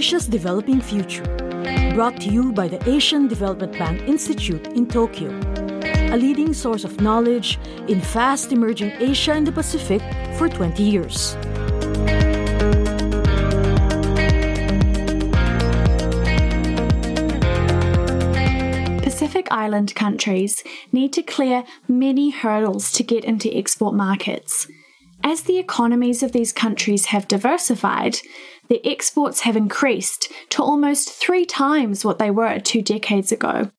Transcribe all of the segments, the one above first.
Developing Future, brought to you by the Asian Development Bank Institute in Tokyo, a leading source of knowledge in fast emerging Asia and the Pacific for 20 years. Pacific Island countries need to clear many hurdles to get into export markets. As the economies of these countries have diversified, their exports have increased to almost three times what they were two decades ago.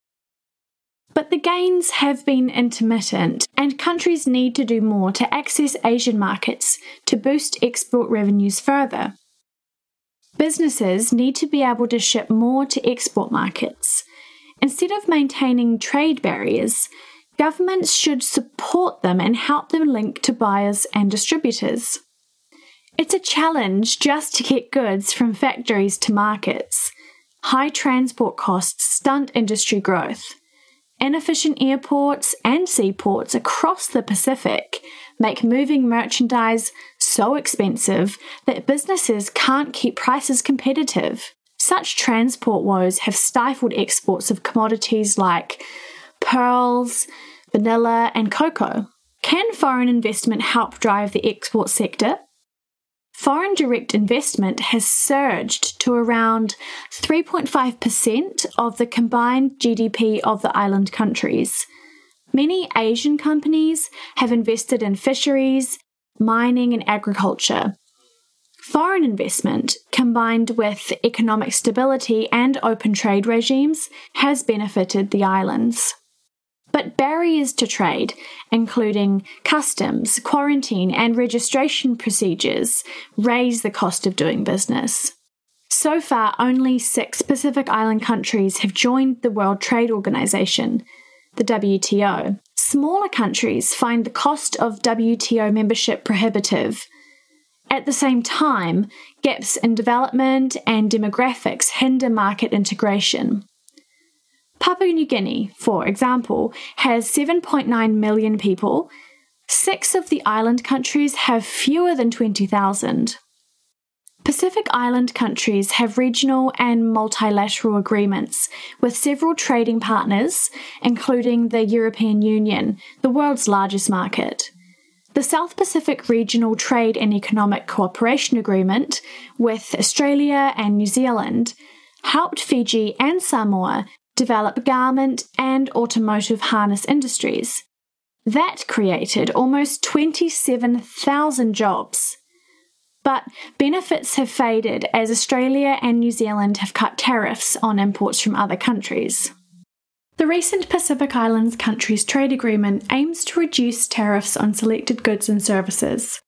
But the gains have been intermittent, and countries need to do more to access Asian markets to boost export revenues further. Businesses need to be able to ship more to export markets. Instead of maintaining trade barriers, governments should support them and help them link to buyers and distributors. It's a challenge just to get goods from factories to markets. High transport costs stunt industry growth. Inefficient airports and seaports across the Pacific make moving merchandise so expensive that businesses can't keep prices competitive. Such transport woes have stifled exports of commodities like pearls, vanilla, and cocoa. Can foreign investment help drive the export sector? Foreign direct investment has surged to around 3.5% of the combined GDP of the island countries. Many Asian companies have invested in fisheries, mining, and agriculture. Foreign investment, combined with economic stability and open trade regimes, has benefited the islands. But barriers to trade, including customs, quarantine, and registration procedures, raise the cost of doing business. So far, only six Pacific Island countries have joined the World Trade Organization, the WTO. Smaller countries find the cost of WTO membership prohibitive. At the same time, gaps in development and demographics hinder market integration. Papua New Guinea, for example, has 7.9 million people. Six of the island countries have fewer than 20,000. Pacific Island countries have regional and multilateral agreements with several trading partners, including the European Union, the world's largest market. The South Pacific Regional Trade and Economic Cooperation Agreement with Australia and New Zealand helped Fiji and Samoa develop garment and automotive harness industries. That created almost 27,000 jobs. But benefits have faded as Australia and New Zealand have cut tariffs on imports from other countries. The recent Pacific Islands countries trade agreement aims to reduce tariffs on selected goods and services.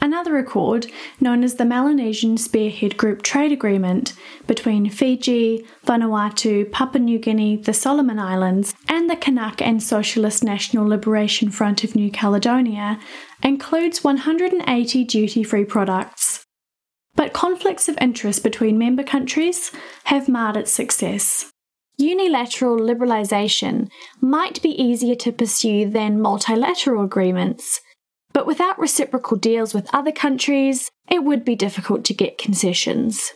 Another accord, known as the Melanesian Spearhead Group Trade Agreement between Fiji, Vanuatu, Papua New Guinea, the Solomon Islands, and the Kanak and Socialist National Liberation Front of New Caledonia, includes 180 duty free products. But conflicts of interest between member countries have marred its success. Unilateral liberalisation might be easier to pursue than multilateral agreements but without reciprocal deals with other countries, it would be difficult to get concessions.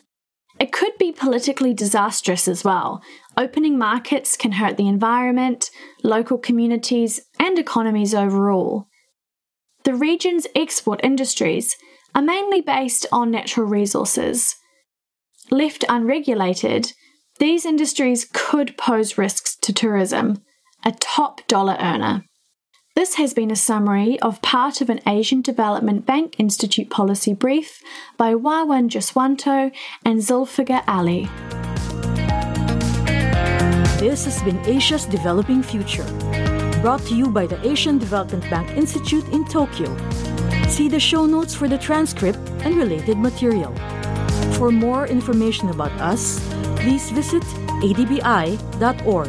It could be politically disastrous as well. Opening markets can hurt the environment, local communities, and economies overall. The region's export industries are mainly based on natural resources. Left unregulated, these industries could pose risks to tourism, a top dollar earner. This has been a summary of part of an Asian Development Bank Institute policy brief by Wawan Jaswanto and Zulfikar Ali. This has been Asia's Developing Future, brought to you by the Asian Development Bank Institute in Tokyo. See the show notes for the transcript and related material. For more information about us, please visit adbi.org.